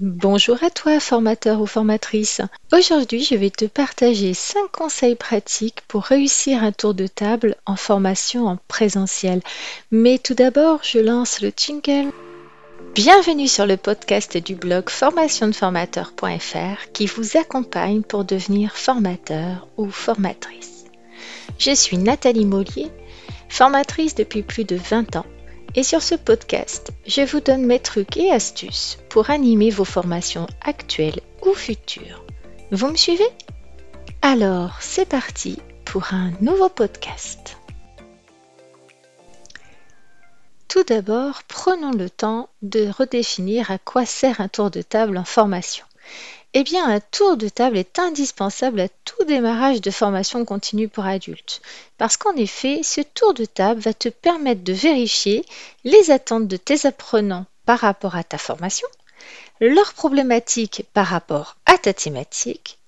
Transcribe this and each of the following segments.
Bonjour à toi, formateur ou formatrice. Aujourd'hui, je vais te partager 5 conseils pratiques pour réussir un tour de table en formation en présentiel. Mais tout d'abord, je lance le jingle. Bienvenue sur le podcast du blog formationdeformateur.fr qui vous accompagne pour devenir formateur ou formatrice. Je suis Nathalie Mollier, formatrice depuis plus de 20 ans et sur ce podcast, je vous donne mes trucs et astuces pour animer vos formations actuelles ou futures. Vous me suivez? Alors, c'est parti pour un nouveau podcast. Tout d'abord, prenons le temps de redéfinir à quoi sert un tour de table en formation. Eh bien, un tour de table est indispensable à tout démarrage de formation continue pour adultes, parce qu'en effet, ce tour de table va te permettre de vérifier les attentes de tes apprenants par rapport à ta formation, leurs problématiques par rapport à ta thématique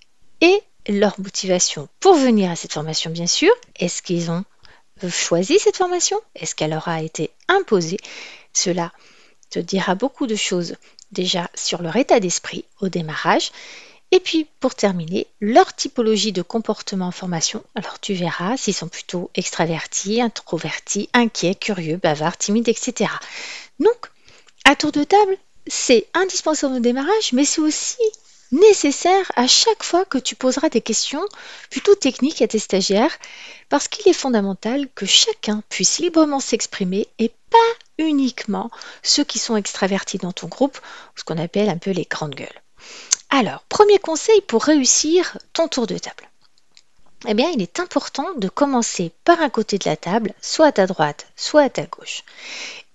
et leur motivation pour venir à cette formation, bien sûr. Est-ce qu'ils ont choisi cette formation? Est-ce qu'elle leur a été imposée? Cela te dira beaucoup de choses déjà sur leur état d'esprit au démarrage. Et puis, pour terminer, leur typologie de comportement en formation. Alors, tu verras s'ils sont plutôt extravertis, introvertis, inquiets, curieux, bavards, timides, etc. Donc, à tour de table, c'est indispensable au démarrage, mais c'est aussi nécessaire à chaque fois que tu poseras des questions plutôt techniques à tes stagiaires, parce qu'il est fondamental que chacun puisse librement s'exprimer et pas uniquement ceux qui sont extravertis dans ton groupe, ce qu'on appelle un peu les grandes gueules. Alors, premier conseil pour réussir ton tour de table. Eh bien, il est important de commencer par un côté de la table, soit à ta droite, soit à ta gauche.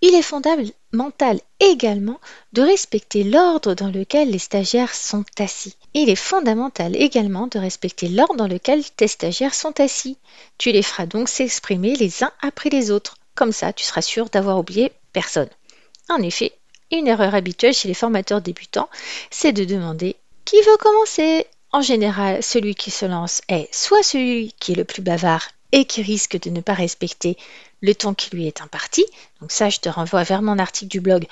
Il est fondamental également de respecter l'ordre dans lequel les stagiaires sont assis. Il est fondamental également de respecter l'ordre dans lequel tes stagiaires sont assis. Tu les feras donc s'exprimer les uns après les autres. Comme ça, tu seras sûr d'avoir oublié personne. En effet, une erreur habituelle chez les formateurs débutants, c'est de demander qui veut commencer? En général, celui qui se lance est soit celui qui est le plus bavard et qui risque de ne pas respecter le temps qui lui est imparti. Donc ça, je te renvoie vers mon article du blog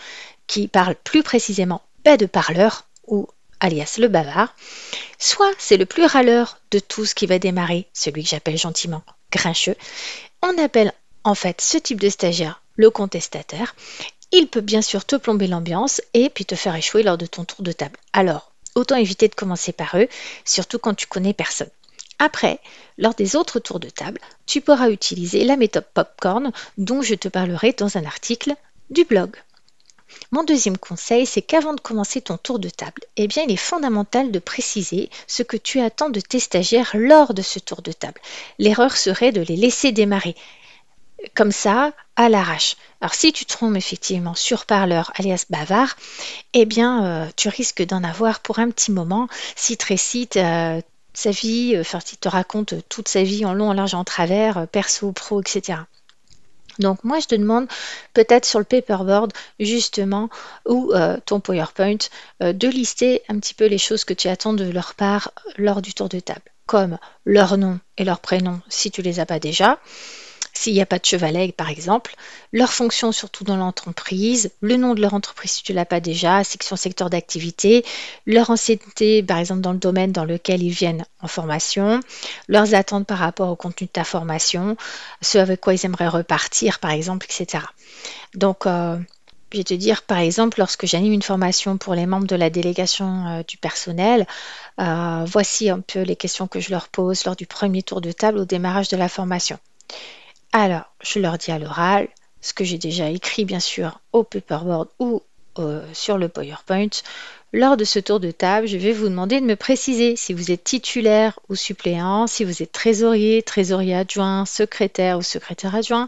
qui parle plus précisément pas de parleur ou alias le bavard. Soit c'est le plus râleur de tous qui va démarrer, celui que j'appelle gentiment grincheux. On appelle en fait ce type de stagiaire le contestataire. Il peut bien sûr te plomber l'ambiance et puis te faire échouer lors de ton tour de table. Alors, autant éviter de commencer par eux, surtout quand tu connais personne. Après, lors des autres tours de table, tu pourras utiliser la méthode Popcorn dont je te parlerai dans un article du blog. Mon deuxième conseil, c'est qu'avant de commencer ton tour de table, eh bien, il est fondamental de préciser ce que tu attends de tes stagiaires lors de ce tour de table. L'erreur serait de les laisser démarrer comme ça, à l'arrache. Alors si tu te trompes effectivement sur parleur alias bavard, eh bien euh, tu risques d'en avoir pour un petit moment si te récite euh, sa vie, euh, enfin te raconte toute sa vie en long, en large, en travers, perso, pro, etc. Donc moi je te demande peut-être sur le paperboard justement ou ton PowerPoint de lister un petit peu les choses que tu attends de leur part lors du tour de table, comme leur nom et leur prénom si tu les as pas déjà, s'il n'y a pas de chevalet par exemple, leur fonction surtout dans l'entreprise, le nom de leur entreprise si tu ne l'as pas déjà, section secteur d'activité, leur ancienneté par exemple dans le domaine dans lequel ils viennent en formation, leurs attentes par rapport au contenu de ta formation, ce avec quoi ils aimeraient repartir par exemple, etc. Donc, euh, je vais te dire, par exemple, lorsque j'anime une formation pour les membres de la délégation euh, du personnel, euh, voici un peu les questions que je leur pose lors du premier tour de table au démarrage de la formation. Alors, je leur dis à l'oral ce que j'ai déjà écrit, bien sûr, au paperboard ou euh, sur le PowerPoint. Lors de ce tour de table, je vais vous demander de me préciser si vous êtes titulaire ou suppléant, si vous êtes trésorier, trésorier adjoint, secrétaire ou secrétaire adjoint,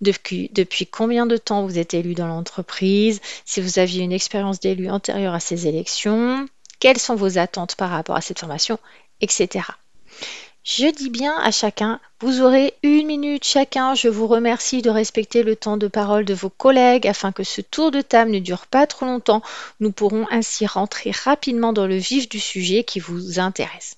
depuis, depuis combien de temps vous êtes élu dans l'entreprise, si vous aviez une expérience d'élu antérieure à ces élections, quelles sont vos attentes par rapport à cette formation, etc. Je dis bien à chacun, vous aurez une minute chacun. Je vous remercie de respecter le temps de parole de vos collègues afin que ce tour de table ne dure pas trop longtemps. Nous pourrons ainsi rentrer rapidement dans le vif du sujet qui vous intéresse.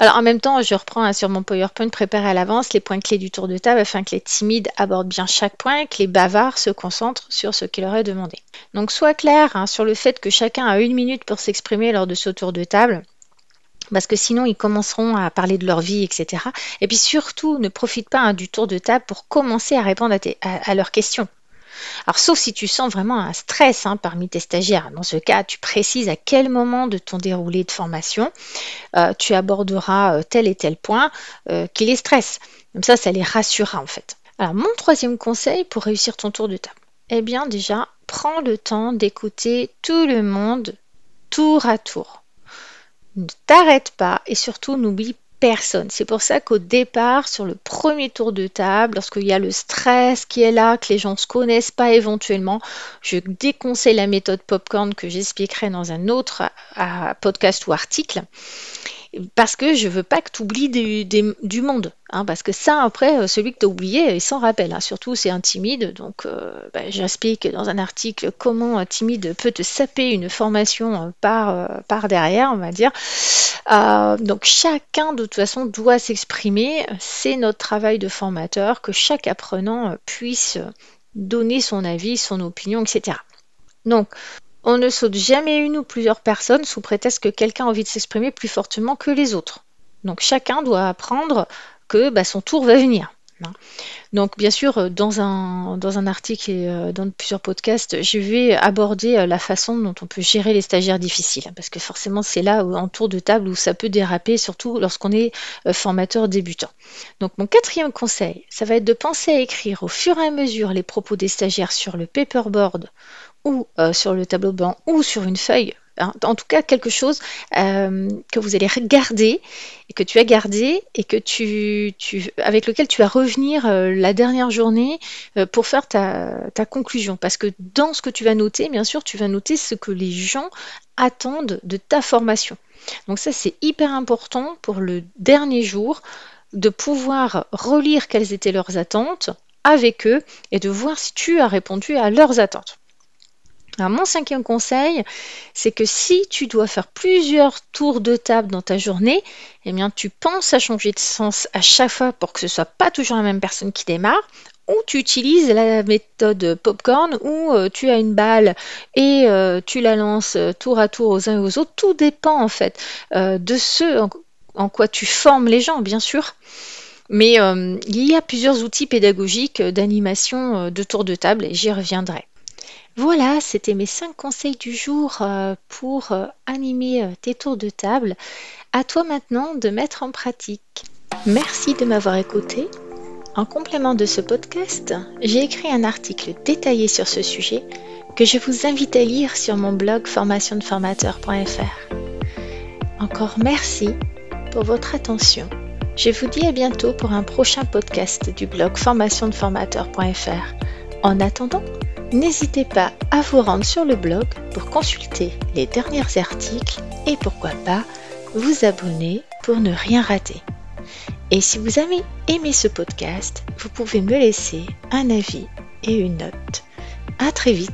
Alors en même temps, je reprends hein, sur mon PowerPoint préparé à l'avance les points clés du tour de table afin que les timides abordent bien chaque point et que les bavards se concentrent sur ce qui leur est demandé. Donc sois clair hein, sur le fait que chacun a une minute pour s'exprimer lors de ce tour de table parce que sinon ils commenceront à parler de leur vie, etc. Et puis surtout, ne profite pas hein, du tour de table pour commencer à répondre à, leurs questions. Alors sauf si tu sens vraiment un stress hein, parmi tes stagiaires. Dans ce cas, tu précises à quel moment de ton déroulé de formation euh, tu aborderas euh, tel et tel point euh, qui les stresse. Comme ça, ça les rassurera en fait. Alors mon troisième conseil pour réussir ton tour de table. Eh bien déjà, prends le temps d'écouter tout le monde tour à tour. Ne t'arrête pas et surtout n'oublie personne. C'est pour ça qu'au départ, sur le premier tour de table, lorsqu'il y a le stress qui est là, que les gens ne se connaissent pas éventuellement, je déconseille la méthode popcorn que j'expliquerai dans un autre euh, podcast ou article parce que je veux pas que tu oublies du, monde. Hein, parce que ça, après, euh, celui que tu as oublié, il s'en rappelle. Hein. surtout, c'est un timide. Donc, euh, ben, j'explique dans un article comment un timide peut te saper une formation euh, par, par derrière, on va dire. donc, chacun, de toute façon, doit s'exprimer. C'est notre travail de formateur que chaque apprenant puisse donner son avis, son opinion, etc. Donc, on ne saute jamais une ou plusieurs personnes sous prétexte que quelqu'un a envie de s'exprimer plus fortement que les autres. Donc chacun doit apprendre que bah, son tour va venir. Hein. Donc bien sûr, dans un, dans un article et euh, dans plusieurs podcasts, je vais aborder euh, la façon dont on peut gérer les stagiaires difficiles, parce que forcément c'est là en tour de table où ça peut déraper, surtout lorsqu'on est euh, formateur débutant. Donc mon quatrième conseil, ça va être de penser à écrire au fur et à mesure les propos des stagiaires sur le paperboard ou euh, sur le tableau blanc ou sur une feuille. Hein. en tout cas, quelque chose euh, que vous allez regarder et que tu as gardé et que tu, avec lequel tu vas revenir euh, la dernière journée pour faire ta, conclusion. Parce que dans ce que tu vas noter, bien sûr, tu vas noter ce que les gens attendent de ta formation. Donc ça, c'est hyper important pour le dernier jour de pouvoir relire quelles étaient leurs attentes avec eux et de voir si tu as répondu à leurs attentes mon cinquième conseil, c'est que si tu dois faire plusieurs tours de table dans ta journée, eh bien, tu penses à changer de sens à chaque fois pour que ce soit pas toujours la même personne qui démarre, ou tu utilises la méthode popcorn où euh, tu as une balle et euh, tu la lances euh, tour à tour aux uns et aux autres. Tout dépend en fait de ce en, quoi tu formes les gens, bien sûr. Mais il y a plusieurs outils pédagogiques d'animation de tour de table et j'y reviendrai. Voilà, c'était mes 5 conseils du jour euh, pour euh, animer euh, tes tours de table. À toi maintenant de mettre en pratique. Merci de m'avoir écouté. En complément de ce podcast, j'ai écrit un article détaillé sur ce sujet que je vous invite à lire sur mon blog formationdeformateur.fr. Encore merci pour votre attention. Je vous dis à bientôt pour un prochain podcast du blog formationdeformateur.fr. En attendant, N'hésitez pas à vous rendre sur le blog pour consulter les derniers articles et pourquoi pas vous abonner pour ne rien rater. Et si vous avez aimé ce podcast, vous pouvez me laisser un avis et une note. À très vite